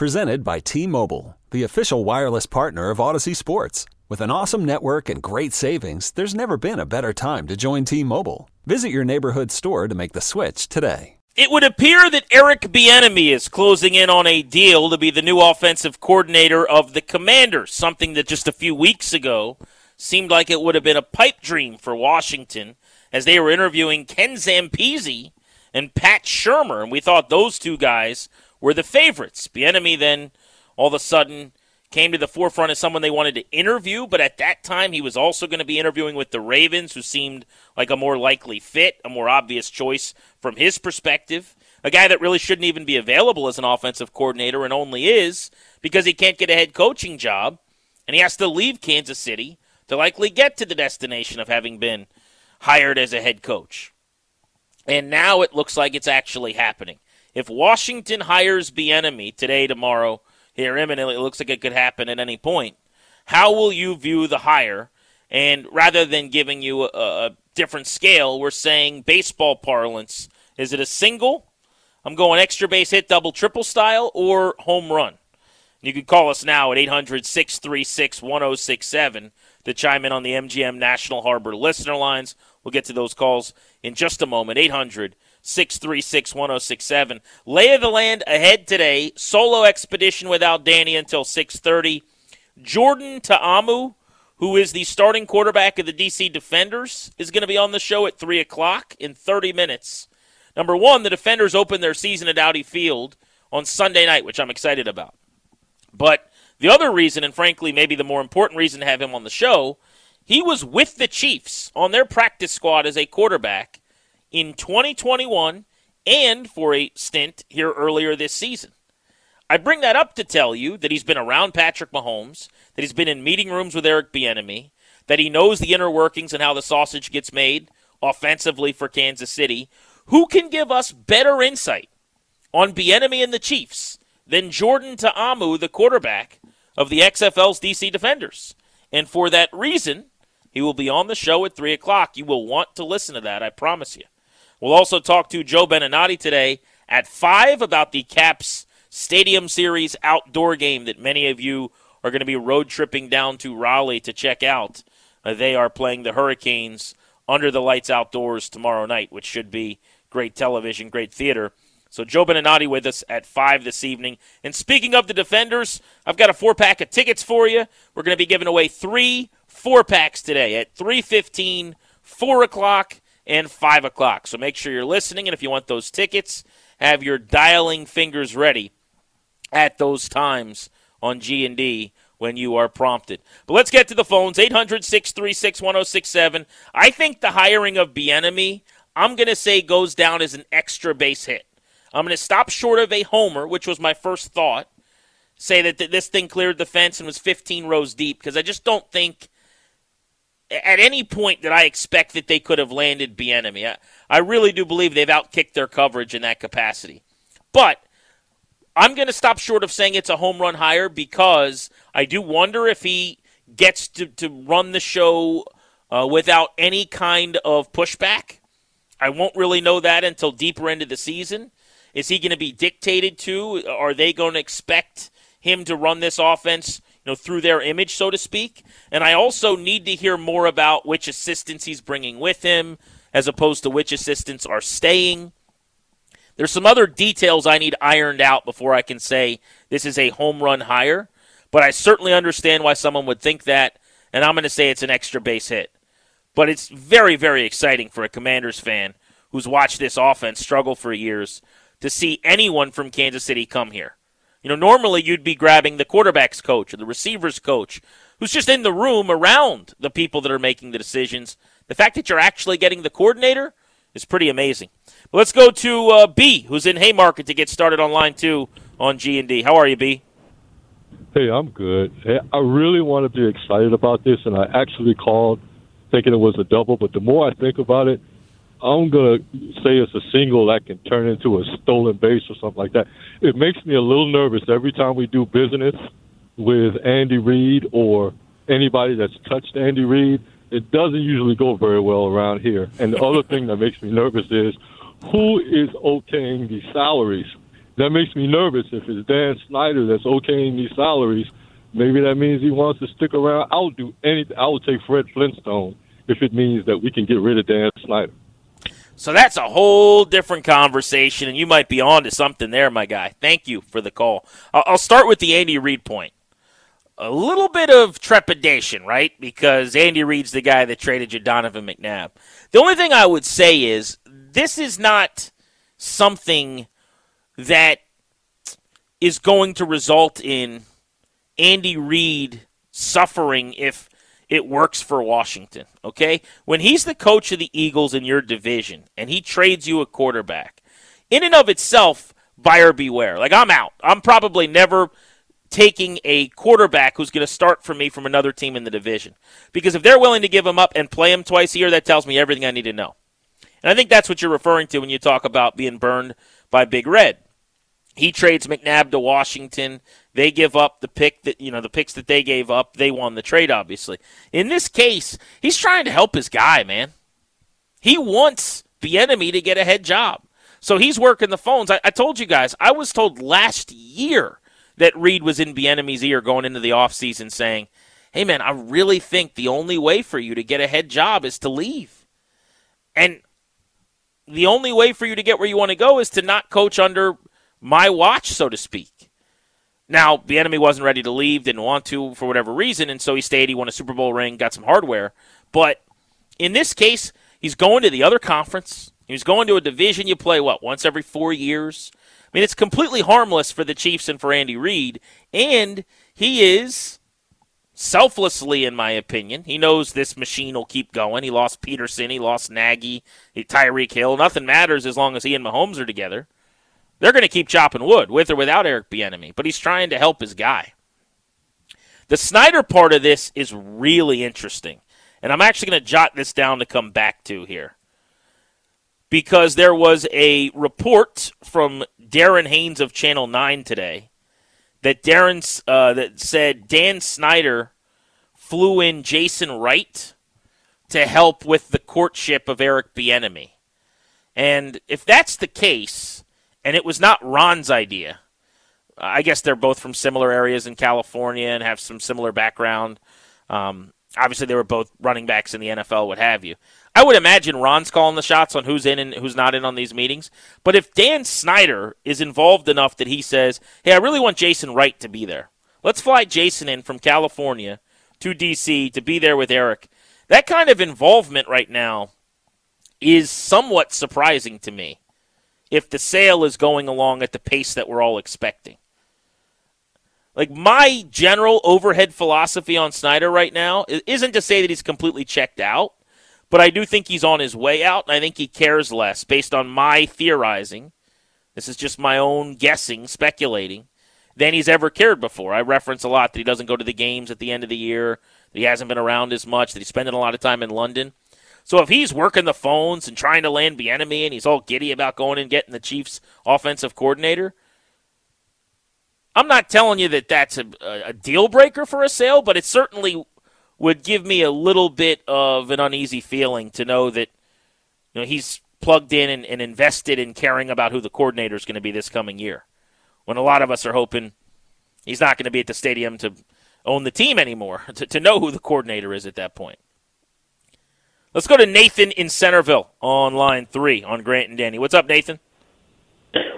Presented by T-Mobile, the official wireless partner of Odyssey Sports. With an awesome network and great savings, there's never been a better time to join T-Mobile. Visit your neighborhood store to make the switch today. It would appear that Eric Bieniemy is closing in on a deal to be the new offensive coordinator of the Commanders, something that just a few weeks ago seemed like it would have been a pipe dream for Washington as they were interviewing Ken Zampese and Pat Shurmur, and we thought those two guys were the favorites. Bieniemy then all of a sudden came to the forefront as someone they wanted to interview, but at that time he was also going to be interviewing with the Ravens, who seemed like a more likely fit, a more obvious choice from his perspective. A guy that really shouldn't even be available as an offensive coordinator and only is because he can't get a head coaching job and he has to leave Kansas City to likely get to the destination of having been hired as a head coach. And now it looks like it's actually happening. If Washington hires Bieniemy today, tomorrow, here imminently. It looks like it could happen at any point. How will you view the hire? And rather than giving you a, a different scale, we're saying baseball parlance. Is it a single? I'm going extra base hit, double, triple style, or home run. You can call us now at 800 636 1067 to chime in on the MGM National Harbor listener lines. We'll get to those calls in just a moment. 800 636 1067. Lay of the land ahead today. Solo expedition without Danny until 630. Jordan Ta'amu, who is the starting quarterback of the DC Defenders, is going to be on the show at 3 o'clock in 30 minutes. Number one, the Defenders open their season at Audi Field on Sunday night, which I'm excited about. But the other reason, and frankly, maybe the more important reason to have him on the show, he was with the Chiefs on their practice squad as a quarterback in 2021 and for a stint here earlier this season. I bring that up to tell you that he's been around Patrick Mahomes, that he's been in meeting rooms with Eric Bieniemy, that he knows the inner workings and how the sausage gets made offensively for Kansas City. Who can give us better insight on Bieniemy and the Chiefs than Jordan Ta'amu, the quarterback of the XFL's DC Defenders? And for that reason, he will be on the show at 3 o'clock. You will want to listen to that, I promise you. We'll also talk to Joe Beninati today at 5 about the Caps Stadium Series outdoor game that many of you are going to be road tripping down to Raleigh to check out. Uh, they are playing the Hurricanes under the lights outdoors tomorrow night, which should be great television, great theater. So Joe Beninati with us at 5 this evening. And speaking of the Defenders, I've got a four-pack of tickets for you. We're going to be giving away three four-packs today at 3.15, 4 o'clock, and 5 o'clock. So make sure you're listening, and if you want those tickets, have your dialing fingers ready at those times on G&D when you are prompted. But let's get to the phones, 800-636-1067. I think the hiring of Bieniemy, I'm going to say goes down as an extra base hit. I'm going to stop short of a homer, which was my first thought. Say that this thing cleared the fence and was 15 rows deep because I just don't think – at any point did I expect that they could have landed Bieniemy. I, I really do believe they've outkicked their coverage in that capacity. But I'm going to stop short of saying it's a home run hire because I do wonder if he gets to, to run the show uh, without any kind of pushback. I won't really know that until deeper into the season. Is he going to be dictated to? Are they going to expect him to run this offense you know, through their image, so to speak. And I also need to hear more about which assistants he's bringing with him, as opposed to which assistants are staying. There's some other details I need ironed out before I can say this is a home run hire, but I certainly understand why someone would think that, and I'm going to say it's an extra base hit. But it's very, very exciting for a Commanders fan who's watched this offense struggle for years to see anyone from Kansas City come here. You know, normally you'd be grabbing the quarterback's coach or the receiver's coach who's just in the room around the people that are making the decisions. The fact that you're actually getting the coordinator is pretty amazing. But let's go to uh, B, who's in Haymarket to get started on line two on G and D. How are you, B? Hey, I'm good. I really want to be excited about this, and I actually called thinking it was a double. But the more I think about it, I'm gonna say it's a single that can turn into a stolen base or something like that. It makes me a little nervous every time we do business with Andy Reid or anybody that's touched Andy Reid. It doesn't usually go very well around here. And the other thing that makes me nervous is who is okaying these salaries? That makes me nervous. If it's Dan Snyder that's okaying these salaries, maybe that means he wants to stick around. I'll do anything. I will take Fred Flintstone if it means that we can get rid of Dan Snyder. So that's a whole different conversation, and you might be on to something there, my guy. Thank you for the call. I'll start with the Andy Reid point. A little bit of trepidation, right? Because Andy Reid's the guy that traded you Donovan McNabb. The only thing I would say is this is not something that is going to result in Andy Reid suffering if it works for Washington, okay? When he's the coach of the Eagles in your division and he trades you a quarterback, in and of itself, buyer beware. Like, I'm out. I'm probably never taking a quarterback who's going to start for me from another team in the division. Because if they're willing to give him up and play him twice a year, that tells me everything I need to know. And I think that's what you're referring to when you talk about being burned by Big Red. He trades McNabb to Washington. They give up the pick that you know the picks that they gave up. They won the trade, obviously. In this case, he's trying to help his guy, man. He wants Bieniemy to get a head job, so he's working the phones. I, I told you guys, I was told last year that Reid was in Bieniemy's ear going into the offseason saying, "Hey, man, I really think the only way for you to get a head job is to leave." And the only way for you to get where you want to go is to not coach under my watch, so to speak. Now, Bieniemy wasn't ready to leave, didn't want to for whatever reason, and so he stayed. He won a Super Bowl ring, got some hardware. But in this case, he's going to the other conference. He's going to a division you play, what, once every four years? I mean, it's completely harmless for the Chiefs and for Andy Reid, and he is selflessly, in my opinion. He knows this machine will keep going. He lost Pederson, he lost Nagy, Tyreek Hill. Nothing matters as long as he and Mahomes are together. They're going to keep chopping wood with or without Eric Bieniemy, but he's trying to help his guy. The Snyder part of this is really interesting, and I'm actually going to jot this down to come back to here because there was a report from Darren Haynes of Channel 9 today that Darren uh, that said Dan Snyder flew in Jason Wright to help with the courtship of Eric Bieniemy. And if that's the case, and it was not Ron's idea. I guess they're both from similar areas in California and have some similar background. Um, obviously, they were both running backs in the NFL, what have you. I would imagine Ron's calling the shots on who's in and who's not in on these meetings. But if Dan Snyder is involved enough that he says, hey, I really want Jason Wright to be there, let's fly Jason in from California to D.C. to be there with Eric. That kind of involvement right now is somewhat surprising to me if the sale is going along at the pace that we're all expecting. Like my general overhead philosophy on Snyder right now isn't to say that he's completely checked out, but I do think he's on his way out, and I think he cares less based on my theorizing. This is just my own guessing, speculating, than he's ever cared before. I reference a lot that he doesn't go to the games at the end of the year, that he hasn't been around as much, that he's spending a lot of time in London. So if he's working the phones and trying to land Bieniemy and he's all giddy about going and getting the Chiefs offensive coordinator, I'm not telling you that that's a, a deal breaker for a sale, but it certainly would give me a little bit of an uneasy feeling to know that you know he's plugged in and, and invested in caring about who the coordinator is going to be this coming year. When a lot of us are hoping he's not going to be at the stadium to own the team anymore, to, to know who the coordinator is at that point. Let's go to Nathan in Centerville on line three on Grant and Danny. What's up, Nathan?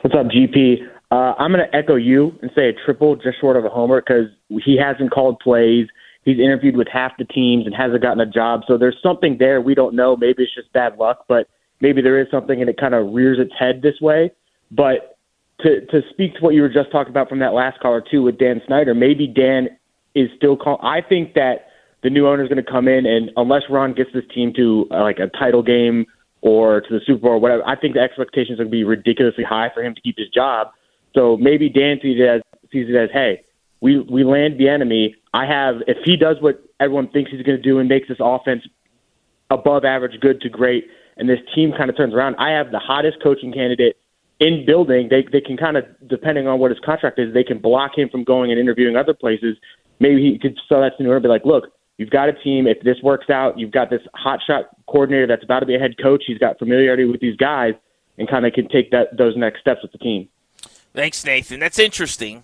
What's up, GP? Uh, I'm going to echo you and say a triple just short of a homer because he hasn't called plays. He's interviewed with half the teams and hasn't gotten a job. So there's something there we don't know. Maybe it's just bad luck, but maybe there is something and it kind of rears its head this way. But to to speak to what you were just talking about from that last caller too with Dan Snyder, maybe Dan is still call. I think that the new owner is going to come in, and unless Ron gets this team to uh, like a title game or to the Super Bowl or whatever, I think the expectations are going to be ridiculously high for him to keep his job. So maybe Dan sees it as sees it as, hey, we we land Bieniemy. I have if he does what everyone thinks he's going to do and makes this offense above average, good to great, and this team kind of turns around. I have the hottest coaching candidate in building. They they can kind of depending on what his contract is, they can block him from going and interviewing other places. Maybe he could sell that to New York and be like, look, you've got a team. If this works out, you've got this hotshot coordinator that's about to be a head coach. He's got familiarity with these guys and kind of can take that those next steps with the team. Thanks, Nathan. That's interesting.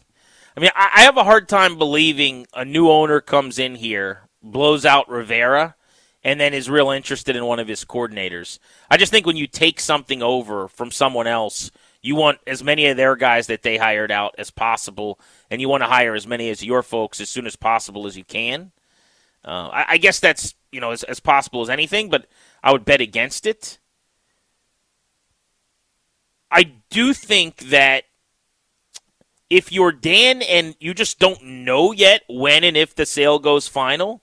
I mean, I I have a hard time believing a new owner comes in here, blows out Rivera, and then is real interested in one of his coordinators. I just think when you take something over from someone else, you want as many of their guys that they hired out as possible, and you want to hire as many as your folks as soon as possible as you can. Uh, I, I, guess that's you know as, as possible as anything, but I would bet against it. I do think that if you're Dan and you just don't know yet when and if the sale goes final,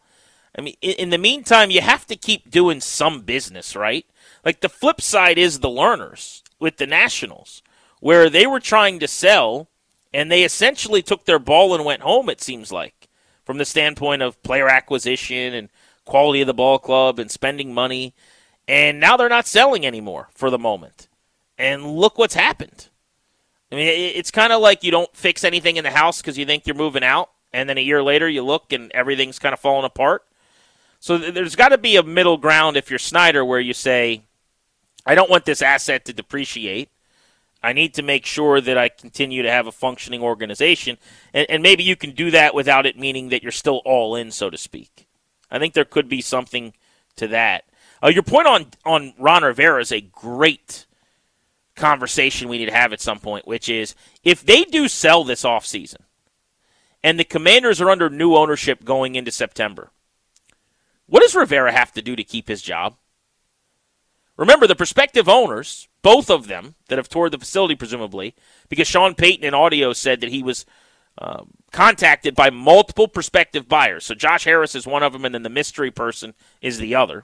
I mean, in the meantime, you have to keep doing some business, right? Like the flip side is the Lerners with the Nationals, where they were trying to sell and they essentially took their ball and went home, it seems like, from the standpoint of player acquisition and quality of the ball club and spending money. And now they're not selling anymore for the moment. And look what's happened. I mean, it's kind of like you don't fix anything in the house because you think you're moving out, and then a year later you look and everything's kind of falling apart. So there's got to be a middle ground if you're Snyder where you say, I don't want this asset to depreciate. I need to make sure that I continue to have a functioning organization. And, and maybe you can do that without it meaning that you're still all in, so to speak. I think there could be something to that. Uh, your point on, on Ron Rivera is a great conversation we need to have at some point, which is if they do sell this offseason and the commanders are under new ownership going into September, what does Rivera have to do to keep his job? Remember, the prospective owners, both of them that have toured the facility, presumably, because Sean Payton in audio said that he was um, contacted by multiple prospective buyers. So Josh Harris is one of them, and then the mystery person is the other.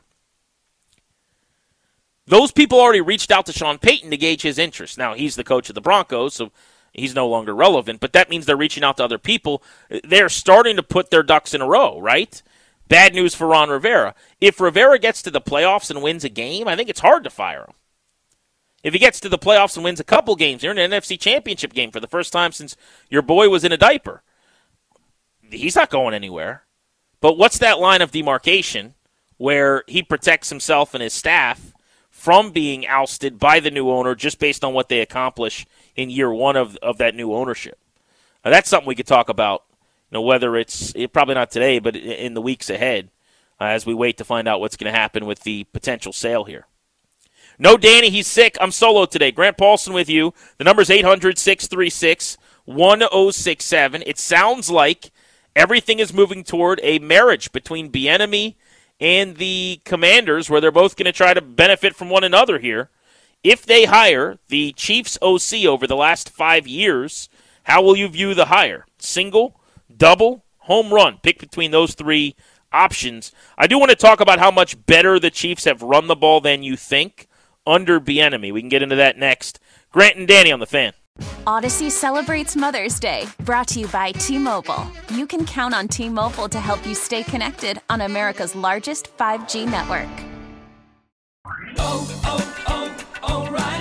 Those people already reached out to Sean Payton to gauge his interest. Now, he's the coach of the Broncos, so he's no longer relevant, but that means they're reaching out to other people. They're starting to put their ducks in a row, right? Bad news for Ron Rivera. If Rivera gets to the playoffs and wins a game, I think it's hard to fire him. If he gets to the playoffs and wins a couple games, you're in an NFC championship game for the first time since your boy was in a diaper. He's not going anywhere. But what's that line of demarcation where he protects himself and his staff from being ousted by the new owner just based on what they accomplish in year one of, of that new ownership. Now, that's something we could talk about, you know, whether it's probably not today, but in the weeks ahead uh, as we wait to find out what's going to happen with the potential sale here. No, Danny, he's sick. I'm solo today. Grant Paulson with you. The number's 800 636 1067. It sounds like everything is moving toward a marriage between Bieniemy and the Commanders, where they're both going to try to benefit from one another here. If they hire the Chiefs OC over the last five years, how will you view the hire? Single, double, home run? Pick between those three options. I do want to talk about how much better the Chiefs have run the ball than you think under Bieniemy. We can get into that next. Grant and Danny on the fan. Odyssey celebrates Mother's Day, brought to you by T Mobile. You can count on T Mobile to help you stay connected on America's largest 5G network. Oh, oh, oh, O'Reilly.